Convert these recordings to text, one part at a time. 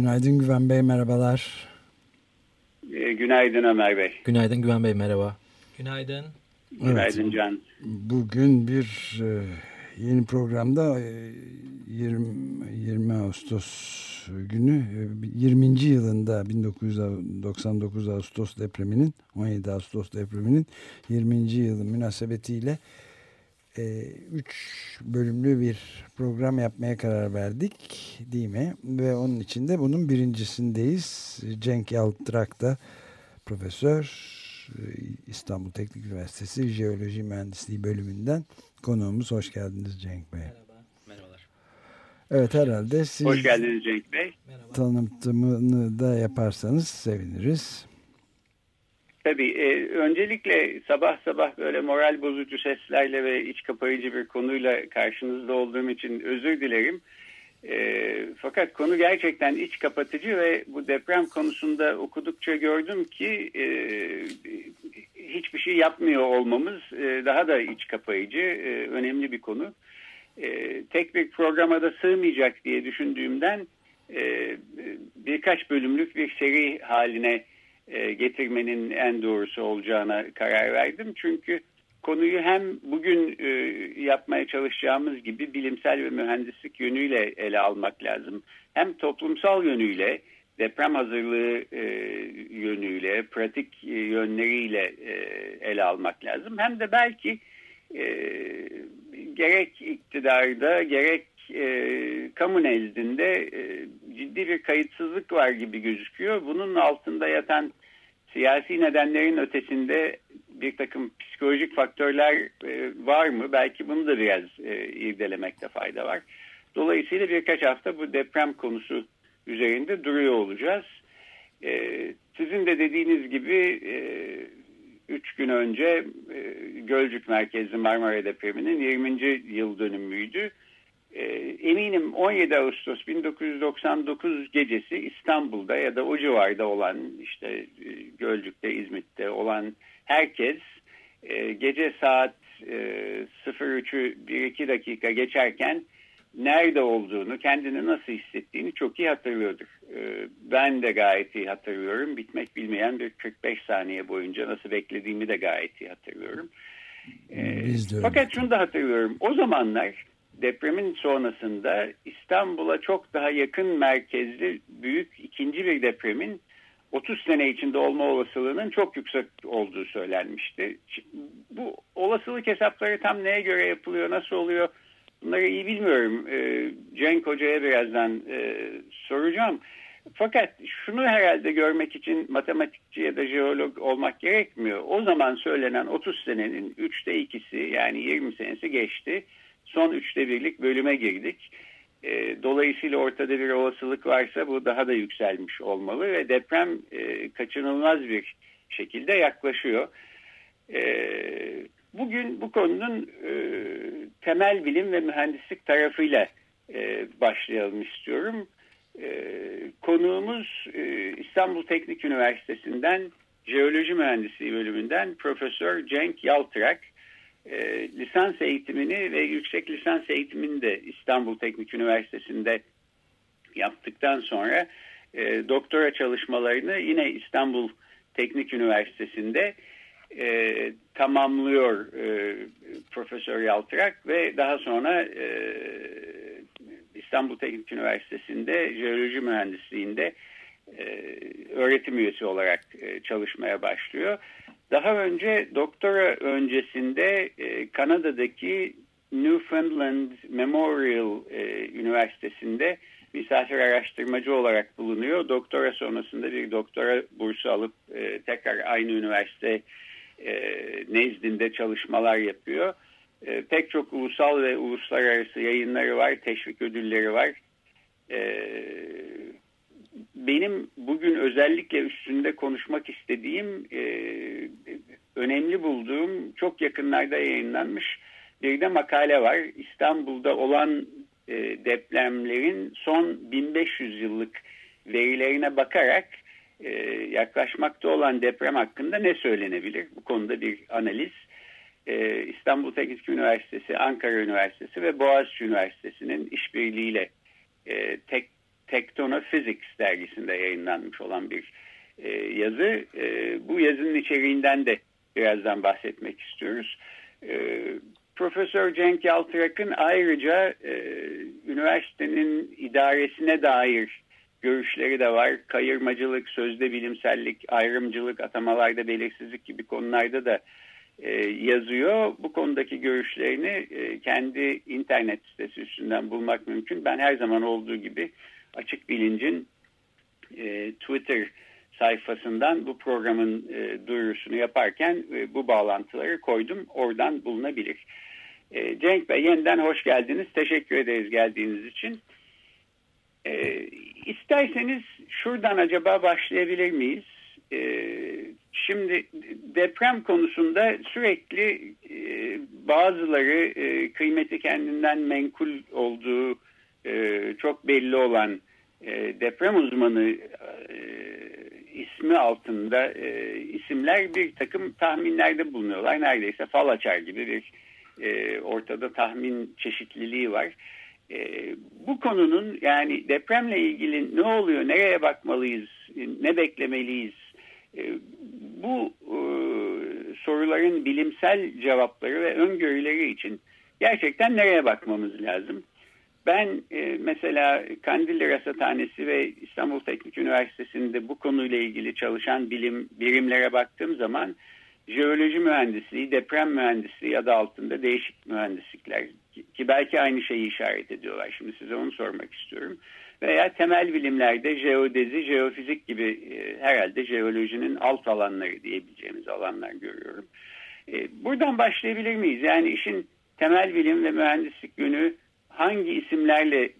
Günaydın Güven Bey, merhabalar. E, günaydın Ömer Bey. Günaydın Güven Bey, merhaba. Günaydın. Günaydın evet. Can. Bugün bir e, yeni programda e, 20, 20 Ağustos günü, e, 20. yılında 1999 Ağustos depreminin, 17 Ağustos depreminin 20. yılı münasebetiyle e, üç bölümlü bir program yapmaya karar verdik değil mi? Ve onun için de bunun birincisindeyiz. Cenk Yaltrak da profesör e, İstanbul Teknik Üniversitesi Jeoloji Mühendisliği bölümünden konuğumuz. Hoş geldiniz Cenk Bey. Merhaba. Merhabalar. Evet herhalde siz Hoş geldiniz Cenk Bey. tanıtımını da yaparsanız seviniriz. Tabii. E, öncelikle sabah sabah böyle moral bozucu seslerle ve iç kapayıcı bir konuyla karşınızda olduğum için özür dilerim. E, fakat konu gerçekten iç kapatıcı ve bu deprem konusunda okudukça gördüm ki e, hiçbir şey yapmıyor olmamız e, daha da iç kapayıcı, e, önemli bir konu. E, tek bir programa da sığmayacak diye düşündüğümden e, birkaç bölümlük bir seri haline e, getirmenin en doğrusu olacağına karar verdim. Çünkü konuyu hem bugün e, yapmaya çalışacağımız gibi bilimsel ve mühendislik yönüyle ele almak lazım. Hem toplumsal yönüyle, deprem hazırlığı e, yönüyle, pratik yönleriyle ele almak lazım. Hem de belki gerek iktidarda gerek e, kamu nezdinde e, ciddi bir kayıtsızlık var gibi gözüküyor. Bunun altında yatan siyasi nedenlerin ötesinde bir takım psikolojik faktörler e, var mı? Belki bunu da biraz e, irdelemekte fayda var. Dolayısıyla birkaç hafta bu deprem konusu üzerinde duruyor olacağız. E, sizin de dediğiniz gibi e, üç gün önce e, Gölcük merkezli Marmara depreminin 20. yıl dönümüydü. E, eminim 17 Ağustos 1999 gecesi İstanbul'da ya da o civarda olan işte e, Gölcük'te, İzmit'te olan herkes e, gece saat e, 03'ü 1-2 dakika geçerken nerede olduğunu, kendini nasıl hissettiğini çok iyi hatırlıyordur. E, ben de gayet iyi hatırlıyorum. Bitmek bilmeyen bir 45 saniye boyunca nasıl beklediğimi de gayet iyi hatırlıyorum. E, fakat şunu da hatırlıyorum. O zamanlar depremin sonrasında İstanbul'a çok daha yakın merkezli büyük ikinci bir depremin 30 sene içinde olma olasılığının çok yüksek olduğu söylenmişti. Bu olasılık hesapları tam neye göre yapılıyor, nasıl oluyor bunları iyi bilmiyorum. Ee, Cenk Hoca'ya birazdan e, soracağım. Fakat şunu herhalde görmek için matematikçi ya da jeolog olmak gerekmiyor. O zaman söylenen 30 senenin 3'te ikisi yani 20 senesi geçti son üçte birlik bölüme girdik. E, dolayısıyla ortada bir olasılık varsa bu daha da yükselmiş olmalı ve deprem e, kaçınılmaz bir şekilde yaklaşıyor. E, bugün bu konunun e, temel bilim ve mühendislik tarafıyla e, başlayalım istiyorum. E, konuğumuz e, İstanbul Teknik Üniversitesi'nden Jeoloji Mühendisliği bölümünden Profesör Cenk Yaltırak e, lisans eğitimini ve yüksek lisans eğitimini de İstanbul Teknik Üniversitesi'nde yaptıktan sonra e, doktora çalışmalarını yine İstanbul Teknik Üniversitesi'nde e, tamamlıyor e, Profesör Yaltırak ve daha sonra e, İstanbul Teknik Üniversitesi'nde jeoloji mühendisliğinde e, öğretim üyesi olarak e, çalışmaya başlıyor. Daha önce doktora öncesinde e, Kanada'daki Newfoundland Memorial e, Üniversitesi'nde misafir araştırmacı olarak bulunuyor. Doktora sonrasında bir doktora bursu alıp e, tekrar aynı üniversite nezdinde çalışmalar yapıyor. Pek çok ulusal ve uluslararası yayınları var, teşvik ödülleri var. Benim bugün özellikle üstünde konuşmak istediğim, önemli bulduğum, çok yakınlarda yayınlanmış bir de makale var. İstanbul'da olan e, depremlerin son 1500 yıllık verilerine bakarak e, yaklaşmakta olan deprem hakkında ne söylenebilir? Bu konuda bir analiz. E, İstanbul Teknik Üniversitesi, Ankara Üniversitesi ve Boğaziçi Üniversitesi'nin işbirliğiyle e, tek, Tektono Physics dergisinde yayınlanmış olan bir e, yazı. E, bu yazının içeriğinden de birazdan bahsetmek istiyoruz. E, Profesör Cenk Yaltırak'ın ayrıca e, üniversitenin idaresine dair görüşleri de var. Kayırmacılık, sözde bilimsellik, ayrımcılık, atamalarda belirsizlik gibi konularda da e, yazıyor. Bu konudaki görüşlerini e, kendi internet sitesi üstünden bulmak mümkün. Ben her zaman olduğu gibi Açık Bilinc'in e, Twitter sayfasından bu programın e, duyurusunu yaparken e, bu bağlantıları koydum. Oradan bulunabilir. E, Cenk Bey yeniden hoş geldiniz. Teşekkür ederiz geldiğiniz için. E, isterseniz şuradan acaba başlayabilir miyiz? E, şimdi deprem konusunda sürekli e, bazıları e, kıymeti kendinden menkul olduğu e, çok belli olan e, deprem uzmanı e, ismi altında e, isimler bir takım tahminlerde bulunuyorlar. Neredeyse fal açar gibi bir e, ortada tahmin çeşitliliği var. E, bu konunun yani depremle ilgili ne oluyor, nereye bakmalıyız, ne beklemeliyiz? E, bu e, soruların bilimsel cevapları ve öngörüleri için gerçekten nereye bakmamız lazım? Ben e, mesela Kandilli Rasathanesi ve İstanbul Teknik Üniversitesi'nde bu konuyla ilgili çalışan bilim birimlere baktığım zaman jeoloji mühendisliği, deprem mühendisliği adı altında değişik mühendislikler ki belki aynı şeyi işaret ediyorlar. Şimdi size onu sormak istiyorum. Veya temel bilimlerde jeodezi, jeofizik gibi e, herhalde jeolojinin alt alanları diyebileceğimiz alanlar görüyorum. E, buradan başlayabilir miyiz? Yani işin temel bilim ve mühendislik yönü hangi isimlerle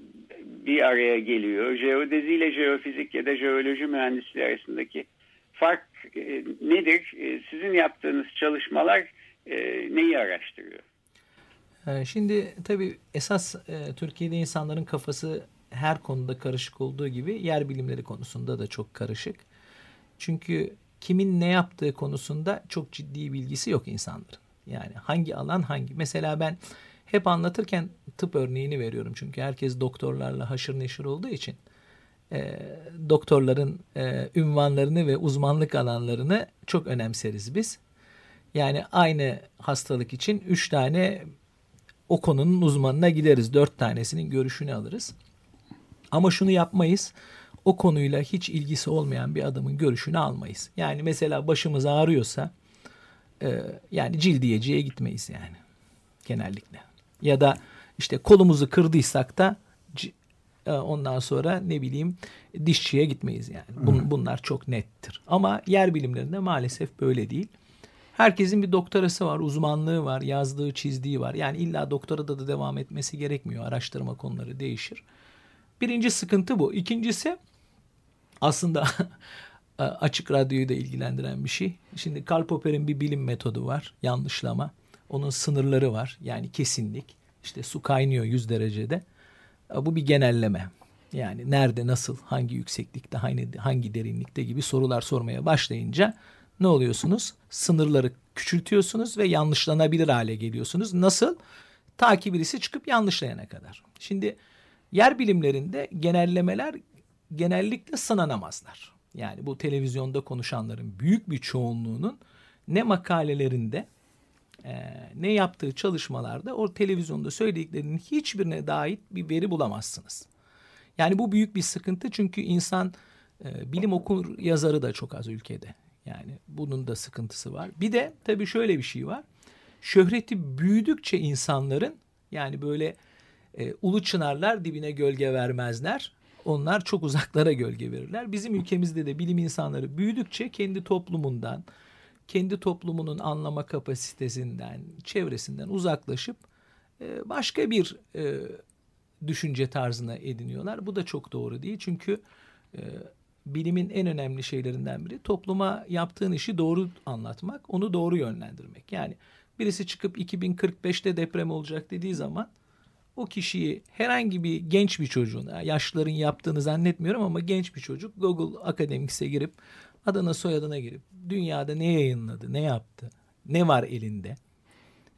bir araya geliyor? Jeodezi ile jeofizik ya da jeoloji mühendisliği arasındaki fark e, nedir? E, sizin yaptığınız çalışmalar e, neyi araştırıyor? Şimdi tabii esas Türkiye'de insanların kafası her konuda karışık olduğu gibi yer bilimleri konusunda da çok karışık. Çünkü kimin ne yaptığı konusunda çok ciddi bilgisi yok insanların. Yani hangi alan hangi? Mesela ben hep anlatırken tıp örneğini veriyorum. Çünkü herkes doktorlarla haşır neşir olduğu için e, doktorların e, ünvanlarını ve uzmanlık alanlarını çok önemseriz biz. Yani aynı hastalık için üç tane o konunun uzmanına gideriz. Dört tanesinin görüşünü alırız. Ama şunu yapmayız. O konuyla hiç ilgisi olmayan bir adamın görüşünü almayız. Yani mesela başımız ağrıyorsa e, yani cildiyeciye gitmeyiz yani genellikle. Ya da işte kolumuzu kırdıysak da e, ondan sonra ne bileyim dişçiye gitmeyiz yani. Bun, bunlar çok nettir. Ama yer bilimlerinde maalesef böyle değil. Herkesin bir doktorası var, uzmanlığı var, yazdığı, çizdiği var. Yani illa doktorada da devam etmesi gerekmiyor. Araştırma konuları değişir. Birinci sıkıntı bu. İkincisi aslında açık radyoyu da ilgilendiren bir şey. Şimdi Karl Popper'in bir bilim metodu var. Yanlışlama. Onun sınırları var. Yani kesinlik. İşte su kaynıyor 100 derecede. Bu bir genelleme. Yani nerede, nasıl, hangi yükseklikte, hangi, hangi derinlikte gibi sorular sormaya başlayınca ne oluyorsunuz? Sınırları küçültüyorsunuz ve yanlışlanabilir hale geliyorsunuz. Nasıl? Ta ki birisi çıkıp yanlışlayana kadar. Şimdi yer bilimlerinde genellemeler genellikle sınanamazlar. Yani bu televizyonda konuşanların büyük bir çoğunluğunun ne makalelerinde e, ne yaptığı çalışmalarda o televizyonda söylediklerinin hiçbirine dair bir veri bulamazsınız. Yani bu büyük bir sıkıntı çünkü insan e, bilim okur yazarı da çok az ülkede. Yani bunun da sıkıntısı var. Bir de tabii şöyle bir şey var. Şöhreti büyüdükçe insanların yani böyle e, ulu çınarlar dibine gölge vermezler. Onlar çok uzaklara gölge verirler. Bizim ülkemizde de bilim insanları büyüdükçe kendi toplumundan, kendi toplumunun anlama kapasitesinden, çevresinden uzaklaşıp e, başka bir e, düşünce tarzına ediniyorlar. Bu da çok doğru değil. Çünkü e, bilimin en önemli şeylerinden biri topluma yaptığın işi doğru anlatmak, onu doğru yönlendirmek. Yani birisi çıkıp 2045'te deprem olacak dediği zaman o kişiyi herhangi bir genç bir çocuğun, yaşlıların yaptığını zannetmiyorum ama genç bir çocuk Google Akademics'e girip adına soyadına girip dünyada ne yayınladı, ne yaptı, ne var elinde.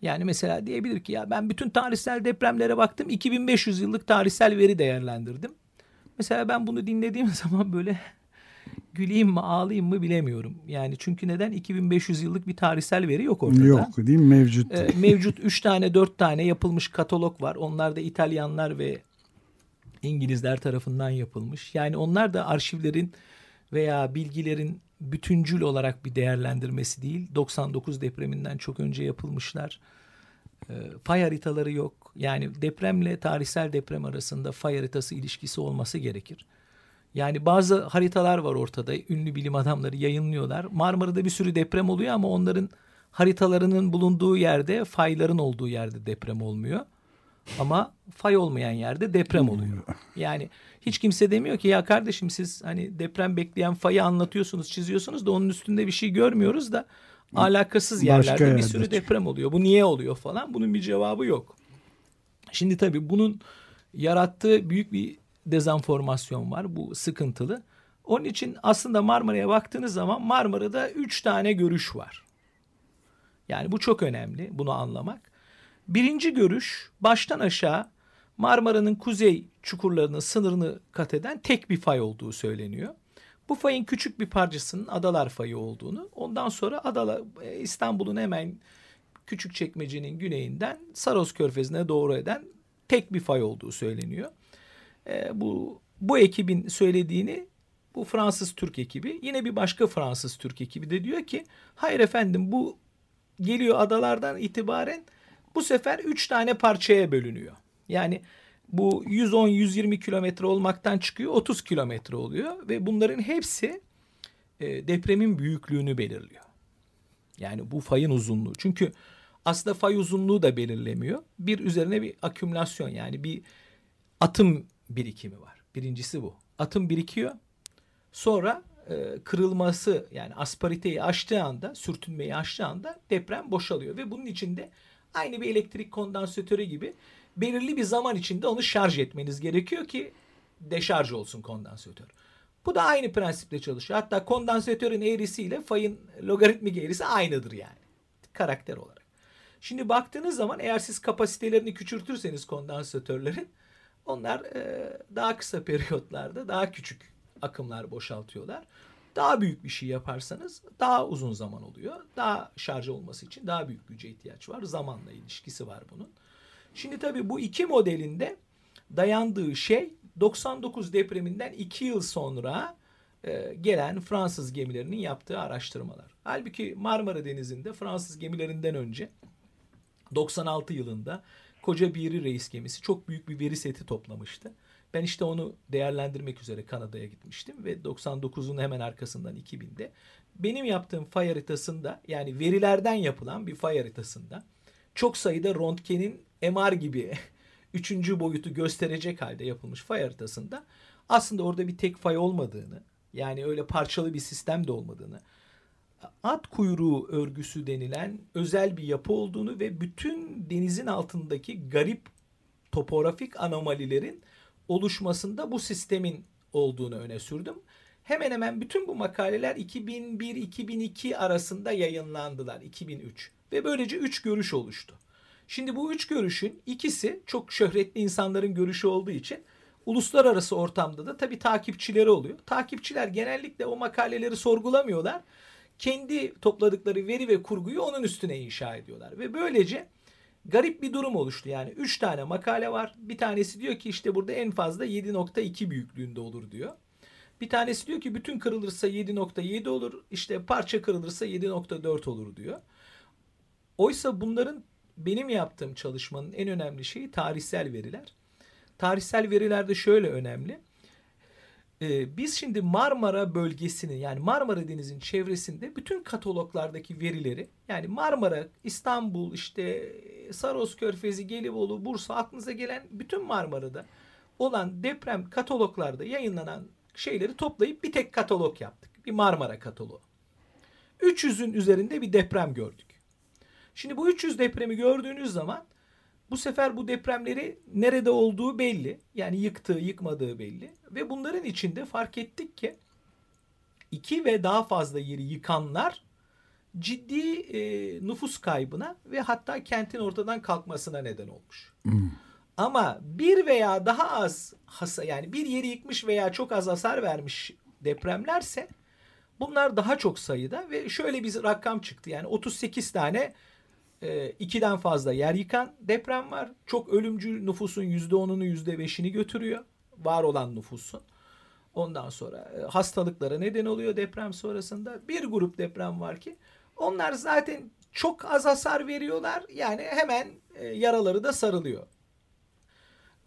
Yani mesela diyebilir ki ya ben bütün tarihsel depremlere baktım 2500 yıllık tarihsel veri değerlendirdim. Mesela ben bunu dinlediğim zaman böyle güleyim mi ağlayayım mı bilemiyorum. Yani çünkü neden 2500 yıllık bir tarihsel veri yok ortada. Yok değil mi mevcut? Ee, mevcut 3 tane 4 tane yapılmış katalog var. Onlar da İtalyanlar ve İngilizler tarafından yapılmış. Yani onlar da arşivlerin veya bilgilerin bütüncül olarak bir değerlendirmesi değil. 99 depreminden çok önce yapılmışlar. E, fay haritaları yok. Yani depremle tarihsel deprem arasında fay haritası ilişkisi olması gerekir. Yani bazı haritalar var ortada. Ünlü bilim adamları yayınlıyorlar. Marmara'da bir sürü deprem oluyor ama onların haritalarının bulunduğu yerde fayların olduğu yerde deprem olmuyor. Ama fay olmayan yerde deprem oluyor. Yani hiç kimse demiyor ki ya kardeşim siz hani deprem bekleyen fayı anlatıyorsunuz, çiziyorsunuz da onun üstünde bir şey görmüyoruz da alakasız yerlerde bir sürü deprem oluyor. Bu niye oluyor falan? Bunun bir cevabı yok. Şimdi tabii bunun yarattığı büyük bir dezenformasyon var. Bu sıkıntılı. Onun için aslında Marmara'ya baktığınız zaman Marmara'da üç tane görüş var. Yani bu çok önemli bunu anlamak. Birinci görüş baştan aşağı Marmara'nın kuzey çukurlarının sınırını kat eden tek bir fay olduğu söyleniyor. Bu fayın küçük bir parçasının Adalar Fayı olduğunu, ondan sonra Adalar e, İstanbul'un hemen küçük çekmecenin güneyinden Saros Körfezi'ne doğru eden tek bir fay olduğu söyleniyor. E, bu bu ekibin söylediğini bu Fransız Türk ekibi yine bir başka Fransız Türk ekibi de diyor ki hayır efendim bu geliyor adalardan itibaren bu sefer üç tane parçaya bölünüyor. Yani bu 110-120 kilometre olmaktan çıkıyor 30 kilometre oluyor ve bunların hepsi e, depremin büyüklüğünü belirliyor. Yani bu fayın uzunluğu. Çünkü aslında fay uzunluğu da belirlemiyor. Bir üzerine bir akümülasyon yani bir atım birikimi var. Birincisi bu. Atım birikiyor. Sonra e, kırılması yani aspariteyi aştığı anda, sürtünmeyi aştığı anda deprem boşalıyor ve bunun içinde aynı bir elektrik kondansatörü gibi belirli bir zaman içinde onu şarj etmeniz gerekiyor ki deşarj olsun kondansatör. Bu da aynı prensiple çalışıyor. Hatta kondansatörün eğrisiyle fayın logaritmik eğrisi aynıdır yani. Karakter olarak. Şimdi baktığınız zaman eğer siz kapasitelerini küçültürseniz kondansatörlerin onlar e, daha kısa periyotlarda daha küçük akımlar boşaltıyorlar. Daha büyük bir şey yaparsanız daha uzun zaman oluyor. Daha şarj olması için daha büyük güce ihtiyaç var. Zamanla ilişkisi var bunun. Şimdi tabii bu iki modelinde dayandığı şey 99 depreminden 2 yıl sonra e, gelen Fransız gemilerinin yaptığı araştırmalar. Halbuki Marmara Denizi'nde Fransız gemilerinden önce 96 yılında Koca Biri Reis gemisi çok büyük bir veri seti toplamıştı. Ben işte onu değerlendirmek üzere Kanada'ya gitmiştim ve 99'un hemen arkasından 2000'de benim yaptığım fay haritasında yani verilerden yapılan bir fay haritasında çok sayıda röntgenin MR gibi üçüncü boyutu gösterecek halde yapılmış fay haritasında aslında orada bir tek fay olmadığını yani öyle parçalı bir sistem de olmadığını at kuyruğu örgüsü denilen özel bir yapı olduğunu ve bütün denizin altındaki garip topografik anomalilerin oluşmasında bu sistemin olduğunu öne sürdüm. Hemen hemen bütün bu makaleler 2001-2002 arasında yayınlandılar 2003 ve böylece üç görüş oluştu. Şimdi bu üç görüşün ikisi çok şöhretli insanların görüşü olduğu için uluslararası ortamda da tabii takipçileri oluyor. Takipçiler genellikle o makaleleri sorgulamıyorlar. kendi topladıkları veri ve kurguyu onun üstüne inşa ediyorlar. Ve böylece garip bir durum oluştu. Yani 3 tane makale var. Bir tanesi diyor ki işte burada en fazla 7.2 büyüklüğünde olur diyor. Bir tanesi diyor ki bütün kırılırsa 7.7 olur. İşte parça kırılırsa 7.4 olur diyor. Oysa bunların benim yaptığım çalışmanın en önemli şeyi tarihsel veriler. Tarihsel veriler de şöyle önemli. Ee, biz şimdi Marmara bölgesinin yani Marmara Denizi'nin çevresinde bütün kataloglardaki verileri yani Marmara, İstanbul, işte Saros Körfezi, Gelibolu, Bursa aklınıza gelen bütün Marmara'da olan deprem kataloglarda yayınlanan şeyleri toplayıp bir tek katalog yaptık. Bir Marmara kataloğu. 300'ün üzerinde bir deprem gördük. Şimdi bu 300 depremi gördüğünüz zaman bu sefer bu depremleri nerede olduğu belli. Yani yıktığı, yıkmadığı belli. Ve bunların içinde fark ettik ki iki ve daha fazla yeri yıkanlar ciddi e, nüfus kaybına ve hatta kentin ortadan kalkmasına neden olmuş. Hmm. Ama bir veya daha az hasa yani bir yeri yıkmış veya çok az hasar vermiş depremlerse bunlar daha çok sayıda ve şöyle bir rakam çıktı. Yani 38 tane e, ikiden fazla yer yıkan deprem var. Çok ölümcül nüfusun %10'unu %5'ini götürüyor. Var olan nüfusun. Ondan sonra e, hastalıklara neden oluyor deprem sonrasında. Bir grup deprem var ki onlar zaten çok az hasar veriyorlar. Yani hemen e, yaraları da sarılıyor.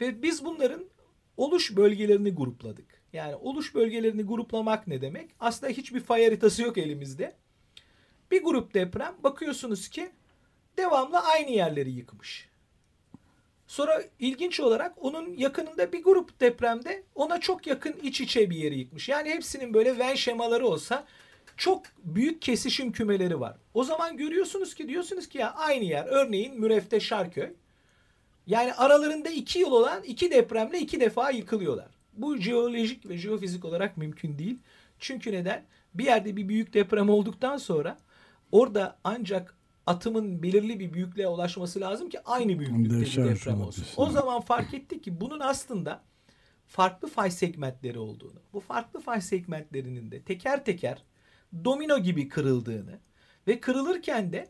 Ve biz bunların oluş bölgelerini grupladık. Yani oluş bölgelerini gruplamak ne demek? Aslında hiçbir fay haritası yok elimizde. Bir grup deprem bakıyorsunuz ki devamlı aynı yerleri yıkmış. Sonra ilginç olarak onun yakınında bir grup depremde ona çok yakın iç içe bir yeri yıkmış. Yani hepsinin böyle Venn şemaları olsa çok büyük kesişim kümeleri var. O zaman görüyorsunuz ki diyorsunuz ki ya aynı yer örneğin Mürefte Şarköy. Yani aralarında iki yıl olan iki depremle iki defa yıkılıyorlar. Bu jeolojik ve jeofizik olarak mümkün değil. Çünkü neden? Bir yerde bir büyük deprem olduktan sonra orada ancak atımın belirli bir büyüklüğe ulaşması lazım ki aynı büyüklükte bir deprem olsun. O zaman fark ettik ki bunun aslında farklı fay segmentleri olduğunu, bu farklı fay segmentlerinin de teker teker domino gibi kırıldığını ve kırılırken de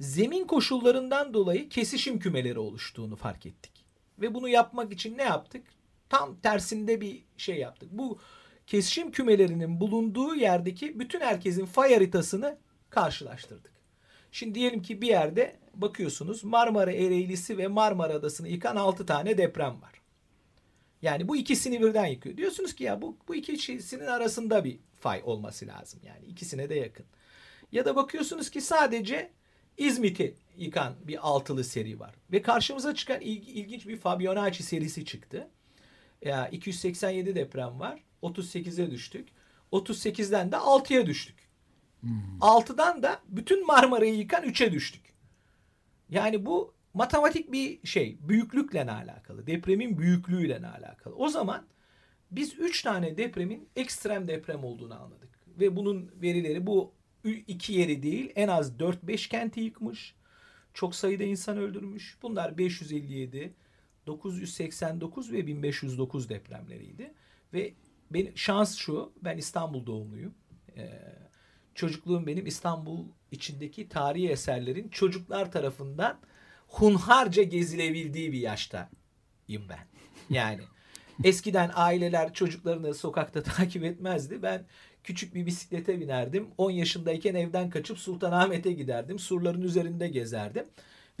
zemin koşullarından dolayı kesişim kümeleri oluştuğunu fark ettik. Ve bunu yapmak için ne yaptık? Tam tersinde bir şey yaptık. Bu kesişim kümelerinin bulunduğu yerdeki bütün herkesin fay haritasını karşılaştırdık. Şimdi diyelim ki bir yerde bakıyorsunuz Marmara Ereğlisi ve Marmara Adası'nı yıkan 6 tane deprem var. Yani bu ikisini birden yıkıyor. Diyorsunuz ki ya bu, bu ikisinin arasında bir fay olması lazım. Yani ikisine de yakın. Ya da bakıyorsunuz ki sadece İzmit'i yıkan bir altılı seri var. Ve karşımıza çıkan il, ilginç bir Fibonacci serisi çıktı. Ya 287 deprem var. 38'e düştük. 38'den de 6'ya düştük. Hmm. 6'dan da bütün Marmara'yı yıkan 3'e düştük. Yani bu matematik bir şey. Büyüklükle alakalı. Depremin büyüklüğüyle alakalı. O zaman biz 3 tane depremin ekstrem deprem olduğunu anladık. Ve bunun verileri bu iki yeri değil en az 4-5 kenti yıkmış. Çok sayıda insan öldürmüş. Bunlar 557, 989 ve 1509 depremleriydi. Ve benim, şans şu ben İstanbul doğumluyum. Ee, çocukluğum benim İstanbul içindeki tarihi eserlerin çocuklar tarafından hunharca gezilebildiği bir yaştayım ben. Yani eskiden aileler çocuklarını sokakta takip etmezdi. Ben küçük bir bisiklete binerdim. 10 yaşındayken evden kaçıp Sultanahmet'e giderdim. Surların üzerinde gezerdim.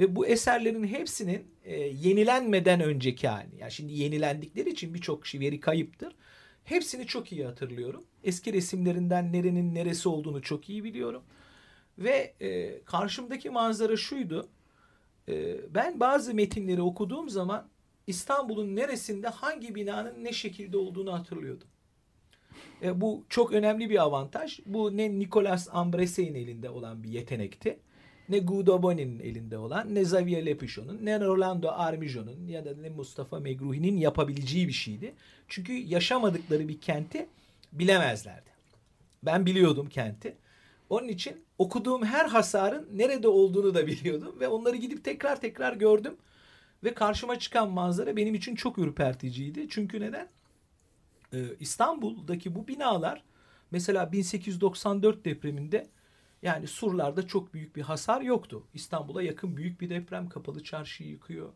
Ve bu eserlerin hepsinin e, yenilenmeden önceki hali. Yani şimdi yenilendikleri için birçok şey veri kayıptır. Hepsini çok iyi hatırlıyorum. Eski resimlerinden nerenin neresi olduğunu çok iyi biliyorum. Ve e, karşımdaki manzara şuydu. E, ben bazı metinleri okuduğum zaman İstanbul'un neresinde hangi binanın ne şekilde olduğunu hatırlıyordum. E, bu çok önemli bir avantaj. Bu ne Nicolas Ambrese'in elinde olan bir yetenekti. Ne Guido Boni'nin elinde olan, ne Xavier Lepichon'un, ne Rolando Armijo'nun ya da ne Mustafa Megruhi'nin yapabileceği bir şeydi. Çünkü yaşamadıkları bir kenti bilemezlerdi. Ben biliyordum kenti. Onun için okuduğum her hasarın nerede olduğunu da biliyordum ve onları gidip tekrar tekrar gördüm. Ve karşıma çıkan manzara benim için çok ürperticiydi. Çünkü neden? Ee, İstanbul'daki bu binalar mesela 1894 depreminde Yani surlarda çok büyük bir hasar yoktu. İstanbul'a yakın büyük bir deprem kapalı çarşıyı yıkıyor.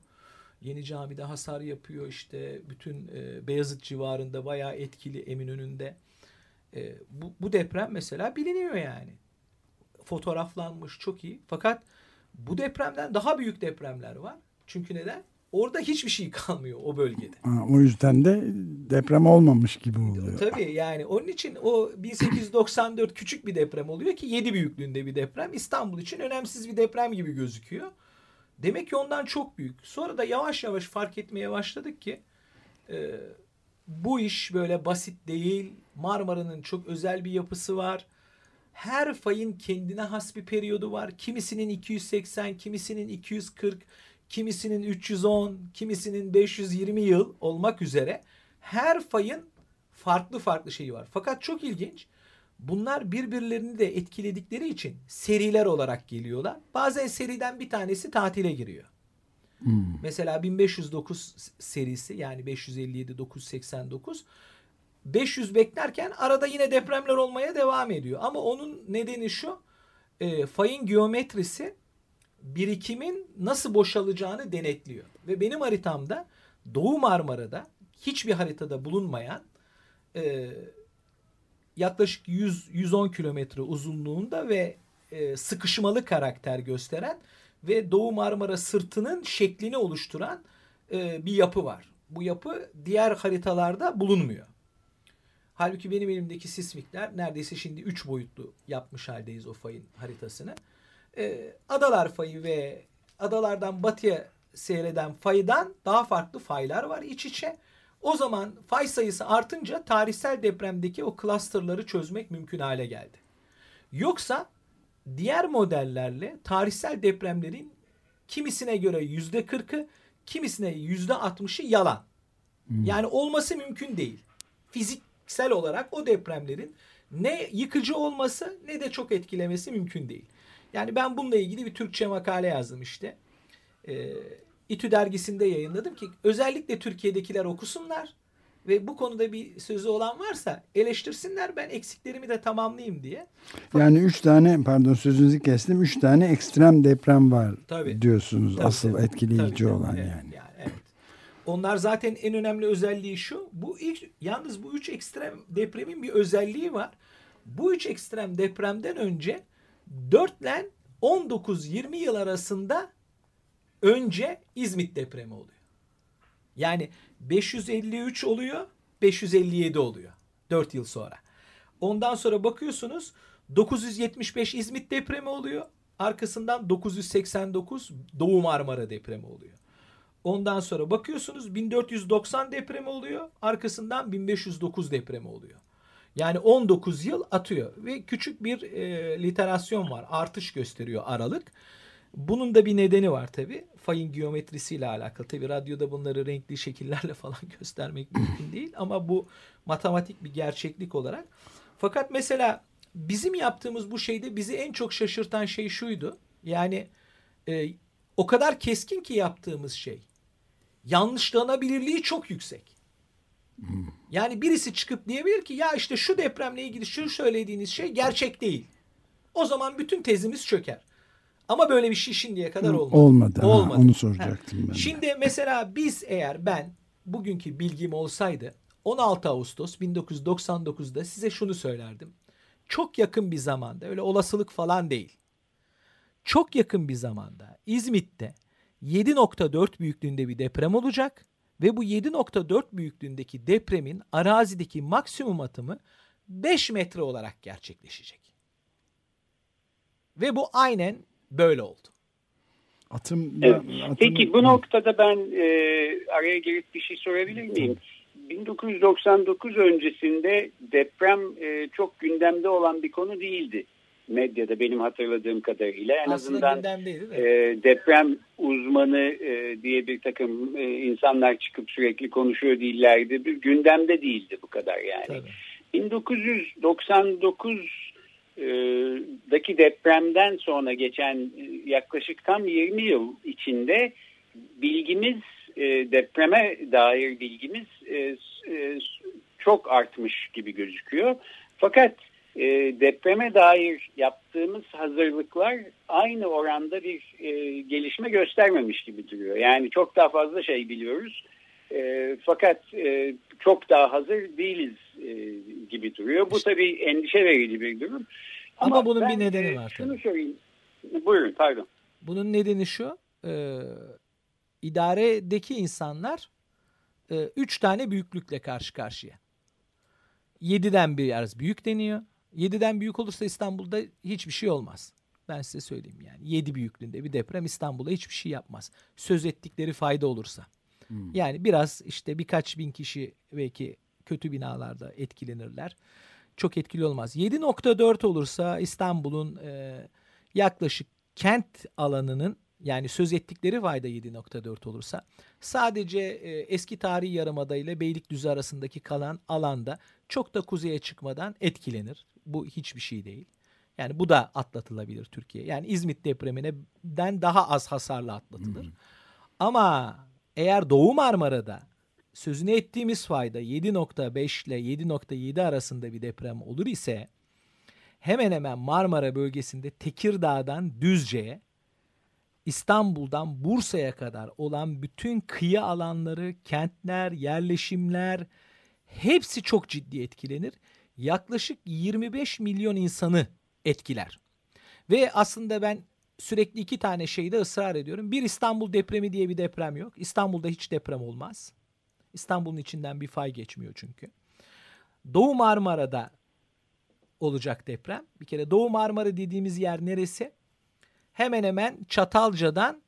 Yeni Cami'de hasar yapıyor işte bütün e, Beyazıt civarında bayağı etkili Eminönü'nde. E, bu, bu deprem mesela biliniyor yani. Fotoğraflanmış çok iyi. Fakat bu depremden daha büyük depremler var. Çünkü neden? Orada hiçbir şey kalmıyor o bölgede. Ha, o yüzden de deprem olmamış gibi oluyor. Tabii yani onun için o 1894 küçük bir deprem oluyor ki 7 büyüklüğünde bir deprem. İstanbul için önemsiz bir deprem gibi gözüküyor. Demek ki ondan çok büyük. Sonra da yavaş yavaş fark etmeye başladık ki e, bu iş böyle basit değil. Marmara'nın çok özel bir yapısı var. Her fayın kendine has bir periyodu var. Kimisinin 280, kimisinin 240, kimisinin 310, kimisinin 520 yıl olmak üzere her fayın farklı farklı şeyi var. Fakat çok ilginç. Bunlar birbirlerini de etkiledikleri için seriler olarak geliyorlar. Bazen seriden bir tanesi tatile giriyor. Hmm. Mesela 1509 serisi yani 557 989 500 beklerken arada yine depremler olmaya devam ediyor. Ama onun nedeni şu e, fayın geometrisi birikimin nasıl boşalacağını denetliyor. Ve benim haritamda Doğu Marmara'da hiçbir haritada bulunmayan e, yaklaşık 100-110 kilometre uzunluğunda ve e, sıkışmalı karakter gösteren ve Doğu Marmara sırtının şeklini oluşturan e, bir yapı var. Bu yapı diğer haritalarda bulunmuyor. Halbuki benim elimdeki sismikler neredeyse şimdi 3 boyutlu yapmış haldeyiz o fayın haritasını. E, adalar fayı ve adalardan batıya seyreden faydan daha farklı faylar var iç içe. O zaman fay sayısı artınca tarihsel depremdeki o clusterları çözmek mümkün hale geldi. Yoksa diğer modellerle tarihsel depremlerin kimisine göre yüzde kırkı, kimisine yüzde altmışı yalan. Hmm. Yani olması mümkün değil. Fiziksel olarak o depremlerin ne yıkıcı olması ne de çok etkilemesi mümkün değil. Yani ben bununla ilgili bir Türkçe makale yazdım işte. Ee, İTÜ dergisinde yayınladım ki özellikle Türkiye'dekiler okusunlar ve bu konuda bir sözü olan varsa eleştirsinler ben eksiklerimi de tamamlayayım diye. Yani üç tane pardon sözünüzü kestim üç tane ekstrem deprem var tabii, diyorsunuz tabii, asıl tabii, etkileyici tabii, olan evet, yani. yani evet. Onlar zaten en önemli özelliği şu. Bu ilk, yalnız bu üç ekstrem depremin bir özelliği var. Bu üç ekstrem depremden önce 4 ile 19-20 yıl arasında önce İzmit depremi oluyor. Yani 553 oluyor, 557 oluyor. 4 yıl sonra. Ondan sonra bakıyorsunuz 975 İzmit depremi oluyor. Arkasından 989 Doğu Marmara depremi oluyor. Ondan sonra bakıyorsunuz 1490 depremi oluyor. Arkasından 1509 depremi oluyor. Yani 19 yıl atıyor ve küçük bir e, literasyon var. Artış gösteriyor aralık. Bunun da bir nedeni var tabi. Fayın geometrisiyle alakalı. Tabi radyoda bunları renkli şekillerle falan göstermek mümkün değil. Ama bu matematik bir gerçeklik olarak. Fakat mesela bizim yaptığımız bu şeyde bizi en çok şaşırtan şey şuydu. Yani e, o kadar keskin ki yaptığımız şey. Yanlışlanabilirliği çok yüksek. Yani birisi çıkıp diyebilir ki ya işte şu depremle ilgili şu söylediğiniz şey gerçek değil. O zaman bütün tezimiz çöker. Ama böyle bir şey şimdiye kadar olmadı. Olmadı. olmadı. Ha, onu soracaktım ha. ben. Şimdi mesela biz eğer ben bugünkü bilgim olsaydı 16 Ağustos 1999'da size şunu söylerdim. Çok yakın bir zamanda öyle olasılık falan değil. Çok yakın bir zamanda İzmit'te 7.4 büyüklüğünde bir deprem olacak ve bu 7.4 büyüklüğündeki depremin arazideki maksimum atımı 5 metre olarak gerçekleşecek. Ve bu aynen böyle oldu. Atım, evet. atım... Peki bu noktada ben e, araya girip bir şey sorabilir miyim? 1999 öncesinde deprem e, çok gündemde olan bir konu değildi medyada benim hatırladığım kadarıyla. En Aslında azından e, deprem uzmanı e, diye bir takım e, insanlar çıkıp sürekli konuşuyor değillerdi. Bir gündemde değildi bu kadar yani. Tabii. 1999 daki depremden sonra geçen e, yaklaşık tam 20 yıl içinde bilgimiz e, depreme dair bilgimiz e, çok artmış gibi gözüküyor. Fakat e, depreme dair yaptığımız hazırlıklar aynı oranda bir e, gelişme göstermemiş gibi duruyor. Yani çok daha fazla şey biliyoruz. E, fakat e, çok daha hazır değiliz e, gibi duruyor. Bu tabii endişe verici bir durum. Ama, Ama bunun bir nedeni e, var. Şunu sorayım. Buyurun pardon. Bunun nedeni şu. E, idaredeki insanlar e, üç tane büyüklükle karşı karşıya. Yediden biraz büyük deniyor. Yediden büyük olursa İstanbul'da hiçbir şey olmaz. Ben size söyleyeyim yani. Yedi büyüklüğünde bir deprem İstanbul'a hiçbir şey yapmaz. Söz ettikleri fayda olursa. Hmm. Yani biraz işte birkaç bin kişi belki kötü binalarda etkilenirler. Çok etkili olmaz. 7.4 olursa İstanbul'un e, yaklaşık kent alanının yani söz ettikleri fayda 7.4 olursa sadece e, eski tarihi yarımada ile Beylikdüzü arasındaki kalan alanda çok da kuzeye çıkmadan etkilenir. Bu hiçbir şey değil. Yani bu da atlatılabilir Türkiye. Yani İzmit depreminden daha az hasarla atlatılır. Hmm. Ama eğer Doğu Marmara'da sözünü ettiğimiz fayda 7.5 ile 7.7 arasında bir deprem olur ise hemen hemen Marmara bölgesinde Tekirdağ'dan Düzce'ye İstanbul'dan Bursa'ya kadar olan bütün kıyı alanları, kentler, yerleşimler hepsi çok ciddi etkilenir. Yaklaşık 25 milyon insanı etkiler. Ve aslında ben sürekli iki tane şeyde ısrar ediyorum. Bir İstanbul depremi diye bir deprem yok. İstanbul'da hiç deprem olmaz. İstanbul'un içinden bir fay geçmiyor çünkü. Doğu Marmara'da olacak deprem. Bir kere Doğu Marmara dediğimiz yer neresi? Hemen hemen Çatalca'dan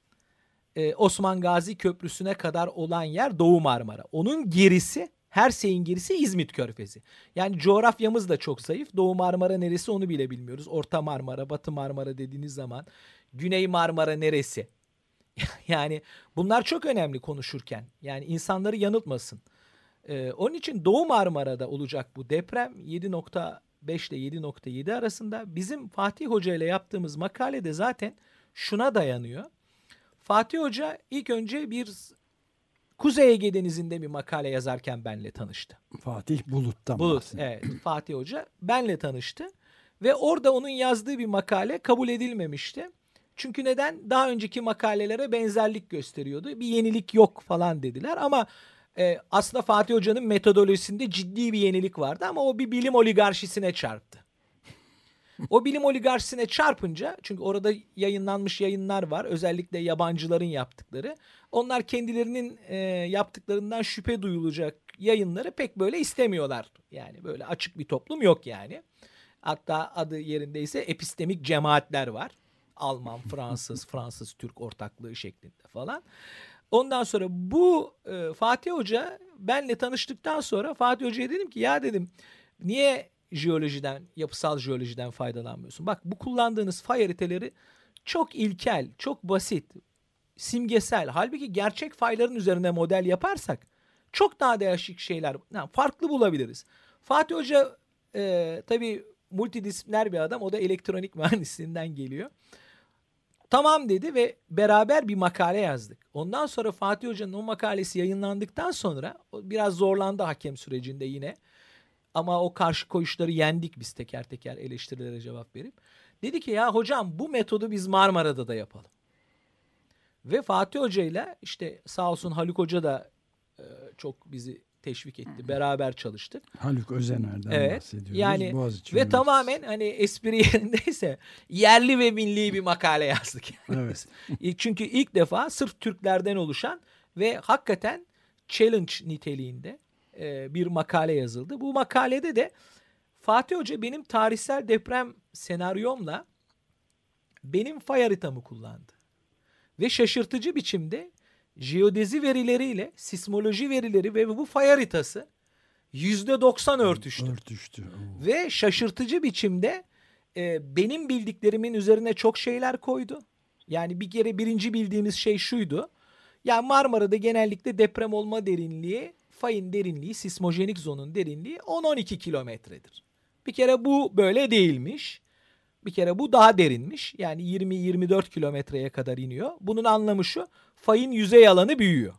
e, Osman Gazi Köprüsü'ne kadar olan yer Doğu Marmara. Onun gerisi her şeyin gerisi İzmit Körfezi. Yani coğrafyamız da çok zayıf. Doğu Marmara neresi onu bile bilmiyoruz. Orta Marmara, Batı Marmara dediğiniz zaman Güney Marmara neresi? yani bunlar çok önemli konuşurken. Yani insanları yanıltmasın. Ee, onun için Doğu Marmara'da olacak bu deprem 7.5 ile 7.7 arasında bizim Fatih Hoca ile yaptığımız makalede zaten şuna dayanıyor. Fatih Hoca ilk önce bir Kuzey Ege Denizi'nde bir makale yazarken benle tanıştı. Fatih Bulut'tan Bulut, bahsediyor. evet. Fatih Hoca benle tanıştı. Ve orada onun yazdığı bir makale kabul edilmemişti. Çünkü neden? Daha önceki makalelere benzerlik gösteriyordu. Bir yenilik yok falan dediler ama e, aslında Fatih Hoca'nın metodolojisinde ciddi bir yenilik vardı ama o bir bilim oligarşisine çarptı. O bilim oligarşisine çarpınca çünkü orada yayınlanmış yayınlar var özellikle yabancıların yaptıkları. Onlar kendilerinin e, yaptıklarından şüphe duyulacak yayınları pek böyle istemiyorlar. Yani böyle açık bir toplum yok yani. Hatta adı yerindeyse epistemik cemaatler var. Alman, Fransız, Fransız Türk ortaklığı şeklinde falan. Ondan sonra bu e, Fatih Hoca benle tanıştıktan sonra Fatih Hoca'ya dedim ki ya dedim niye jeolojiden, yapısal jeolojiden faydalanmıyorsun? Bak bu kullandığınız fay haritaları çok ilkel, çok basit, simgesel. Halbuki gerçek fayların üzerine model yaparsak çok daha değişik şeyler, yani farklı bulabiliriz. Fatih Hoca e, tabii multidisipliner bir adam. O da elektronik mühendisliğinden geliyor. Tamam dedi ve beraber bir makale yazdık. Ondan sonra Fatih Hoca'nın o makalesi yayınlandıktan sonra biraz zorlandı hakem sürecinde yine. Ama o karşı koyuşları yendik biz teker teker eleştirilere cevap verip. Dedi ki ya hocam bu metodu biz Marmara'da da yapalım. Ve Fatih Hoca ile işte sağ olsun Haluk Hoca da e, çok bizi teşvik etti. Beraber çalıştık. Haluk Özener'den evet, bahsediyoruz. Yani Boğaziçi ve tamamen hani espri yerindeyse yerli ve milli bir makale yazdık. Evet. Çünkü ilk defa sırf Türklerden oluşan ve hakikaten challenge niteliğinde e, bir makale yazıldı. Bu makalede de Fatih Hoca benim tarihsel deprem senaryomla benim fay haritamı kullandı. Ve şaşırtıcı biçimde jeodezi verileriyle sismoloji verileri ve bu fay haritası yüzde doksan örtüştü. Örtüştü. Oo. Ve şaşırtıcı biçimde e, benim bildiklerimin üzerine çok şeyler koydu. Yani bir kere birinci bildiğimiz şey şuydu. Yani Marmara'da genellikle deprem olma derinliği, fayın derinliği, sismojenik zonun derinliği 10-12 kilometredir. Bir kere bu böyle değilmiş. Bir kere bu daha derinmiş. Yani 20-24 kilometreye kadar iniyor. Bunun anlamı şu fayın yüzey alanı büyüyor.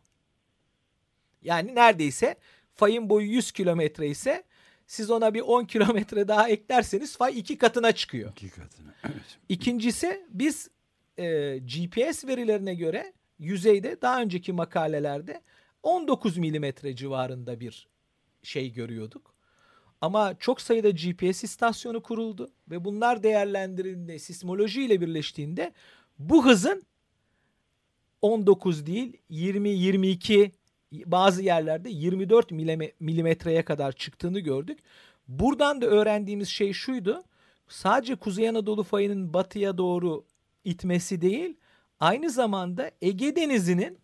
Yani neredeyse fayın boyu 100 kilometre ise Siz ona bir 10 kilometre daha eklerseniz fay iki katına çıkıyor. İki katına. Evet. İkincisi biz e, GPS verilerine göre yüzeyde daha önceki makalelerde 19 milimetre civarında bir şey görüyorduk. Ama çok sayıda GPS istasyonu kuruldu ve bunlar değerlendirildiğinde sismoloji ile birleştiğinde bu hızın 19 değil 20 22 bazı yerlerde 24 milimetreye kadar çıktığını gördük. Buradan da öğrendiğimiz şey şuydu. Sadece Kuzey Anadolu fayının batıya doğru itmesi değil, aynı zamanda Ege Denizi'nin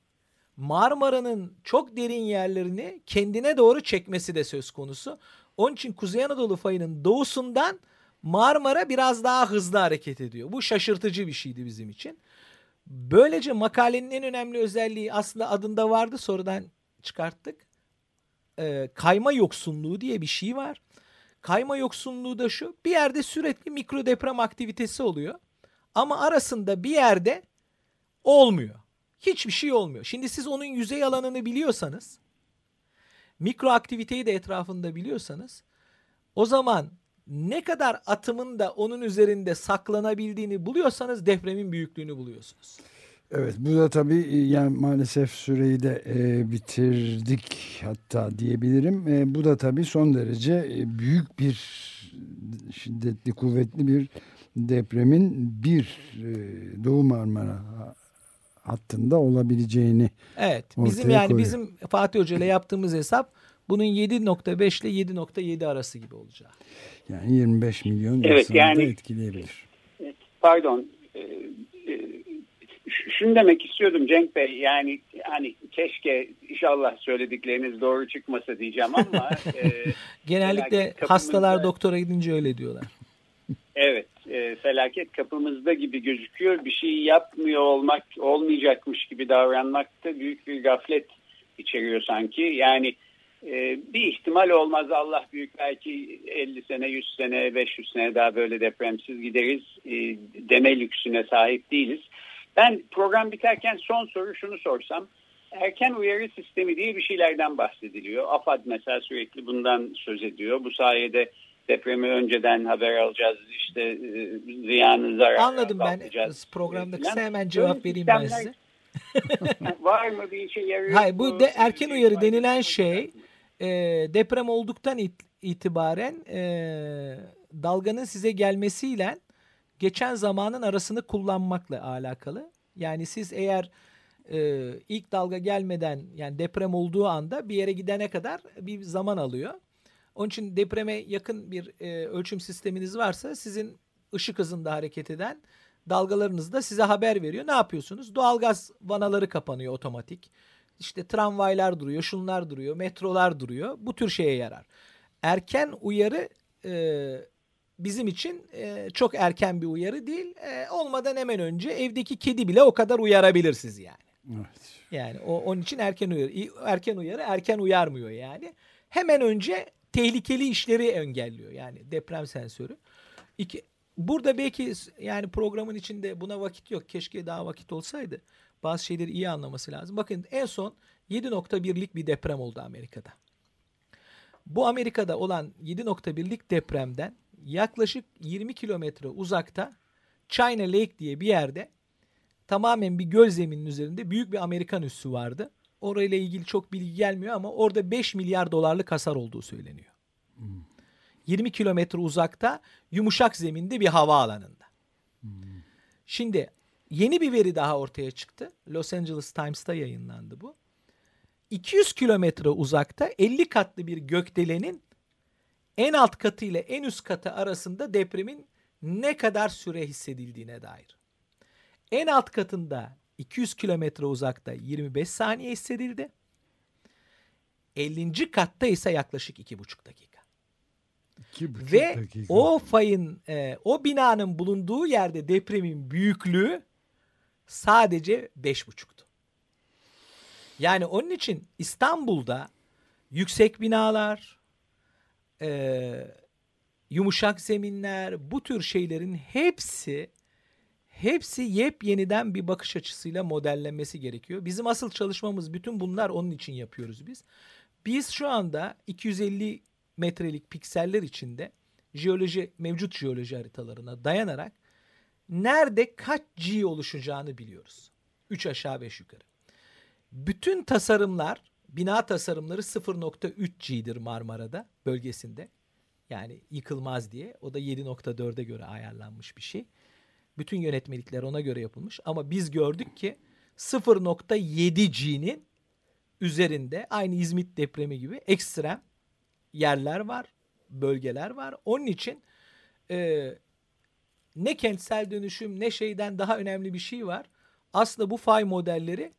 Marmara'nın çok derin yerlerini kendine doğru çekmesi de söz konusu. Onun için Kuzey Anadolu fayının doğusundan Marmara biraz daha hızlı hareket ediyor. Bu şaşırtıcı bir şeydi bizim için. Böylece makalenin en önemli özelliği aslında adında vardı sonradan çıkarttık. Ee, kayma yoksunluğu diye bir şey var. Kayma yoksunluğu da şu bir yerde sürekli mikro deprem aktivitesi oluyor. Ama arasında bir yerde olmuyor. Hiçbir şey olmuyor. Şimdi siz onun yüzey alanını biliyorsanız, mikro aktiviteyi de etrafında biliyorsanız, o zaman ne kadar atımın da onun üzerinde saklanabildiğini buluyorsanız depremin büyüklüğünü buluyorsunuz. Evet bu da tabii e, yani maalesef süreyi de e, bitirdik hatta diyebilirim. E, bu da tabii son derece e, büyük bir şiddetli kuvvetli bir depremin bir e, Doğu Marmara hattında olabileceğini Evet bizim yani koyuyor. bizim Fatih Hoca ile yaptığımız hesap bunun 7.5 ile 7.7 arası gibi olacak. Yani 25 milyon evet, insanı yani, da etkileyebilir. Pardon e, e, şunu demek istiyordum Cenk Bey yani hani keşke inşallah söyledikleriniz doğru çıkmasa diyeceğim ama e, genellikle hastalar doktora gidince öyle diyorlar. Evet e, felaket kapımızda gibi gözüküyor. Bir şey yapmıyor olmak olmayacakmış gibi davranmak da büyük bir gaflet içeriyor sanki. Yani e, bir ihtimal olmaz Allah büyük belki 50 sene 100 sene 500 sene daha böyle depremsiz gideriz e, deme lüksüne sahip değiliz. Ben program biterken son soru şunu sorsam. Erken uyarı sistemi diye bir şeylerden bahsediliyor. AFAD mesela sürekli bundan söz ediyor. Bu sayede depremi önceden haber alacağız. İşte e, ziyanı zarar Anladım ben programda kısa hemen cevap vereyim ben size. var mı bir işe yarıyor? Hayır bu de, erken uyarı denilen şey e, deprem olduktan it, itibaren e, dalganın size gelmesiyle geçen zamanın arasını kullanmakla alakalı. Yani siz eğer e, ilk dalga gelmeden yani deprem olduğu anda bir yere gidene kadar bir zaman alıyor. Onun için depreme yakın bir e, ölçüm sisteminiz varsa sizin ışık hızında hareket eden dalgalarınız da size haber veriyor. Ne yapıyorsunuz? Doğalgaz vanaları kapanıyor otomatik. İşte tramvaylar duruyor, şunlar duruyor, metrolar duruyor. Bu tür şeye yarar. Erken uyarı e, bizim için e, çok erken bir uyarı değil. E, olmadan hemen önce evdeki kedi bile o kadar uyarabilir sizi yani. Evet. Yani o onun için erken uyarı erken uyarı erken uyarmıyor yani. Hemen önce tehlikeli işleri engelliyor. Yani deprem sensörü. İki, burada belki yani programın içinde buna vakit yok. Keşke daha vakit olsaydı. Bazı şeyleri iyi anlaması lazım. Bakın en son 7.1'lik bir deprem oldu Amerika'da. Bu Amerika'da olan 7.1'lik depremden yaklaşık 20 kilometre uzakta China Lake diye bir yerde tamamen bir göl zeminin üzerinde büyük bir Amerikan üssü vardı. Orayla ilgili çok bilgi gelmiyor ama orada 5 milyar dolarlık hasar olduğu söyleniyor. Hmm. 20 kilometre uzakta yumuşak zeminde bir hava alanında. Hmm. Şimdi yeni bir veri daha ortaya çıktı. Los Angeles Times'ta yayınlandı bu. 200 kilometre uzakta 50 katlı bir gökdelenin en alt katı ile en üst katı arasında depremin ne kadar süre hissedildiğine dair. En alt katında 200 kilometre uzakta 25 saniye hissedildi. 50. katta ise yaklaşık 2,5 dakika. 2,5 Ve dakika. o fayın, e, o binanın bulunduğu yerde depremin büyüklüğü sadece 5,5'tu. Yani onun için İstanbul'da yüksek binalar, e, yumuşak zeminler, bu tür şeylerin hepsi hepsi yepyeniden bir bakış açısıyla modellenmesi gerekiyor. Bizim asıl çalışmamız bütün bunlar onun için yapıyoruz biz. Biz şu anda 250 metrelik pikseller içinde jeoloji mevcut jeoloji haritalarına dayanarak nerede kaç G oluşacağını biliyoruz. 3 aşağı 5 yukarı. Bütün tasarımlar, bina tasarımları 0.3 G'dir Marmara'da bölgesinde. Yani yıkılmaz diye. O da 7.4'e göre ayarlanmış bir şey. Bütün yönetmelikler ona göre yapılmış. Ama biz gördük ki 0.7 G'nin üzerinde aynı İzmit depremi gibi ekstrem yerler var, bölgeler var. Onun için e, ne kentsel dönüşüm ne şeyden daha önemli bir şey var. Aslında bu fay modelleri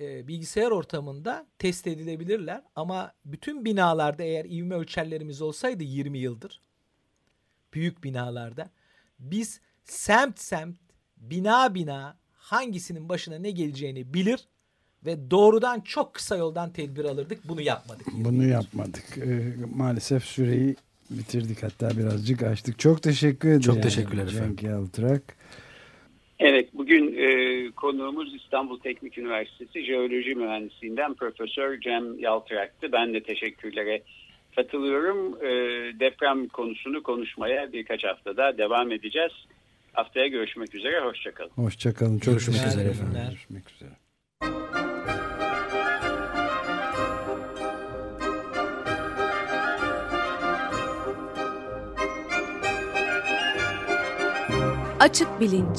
e, bilgisayar ortamında test edilebilirler. Ama bütün binalarda eğer ivme ölçerlerimiz olsaydı 20 yıldır büyük binalarda biz semt semt bina bina hangisinin başına ne geleceğini bilir ve doğrudan çok kısa yoldan tedbir alırdık. Bunu yapmadık. Bunu yapmadık. Ee, maalesef süreyi bitirdik hatta birazcık açtık. Çok teşekkür ederim. Çok teşekkürler efendim. Cenk Yaltırak. Evet, bugün e, konuğumuz İstanbul Teknik Üniversitesi Jeoloji Mühendisliğinden Profesör Cem Yaltırak'tı. Ben de teşekkürlere katılıyorum. E, deprem konusunu konuşmaya birkaç haftada devam edeceğiz. Haftaya görüşmek üzere, hoşçakalın. Hoşçakalın. Çok Görüşmek üzere ederim. efendim. Görüşmek üzere. Açık bilinç.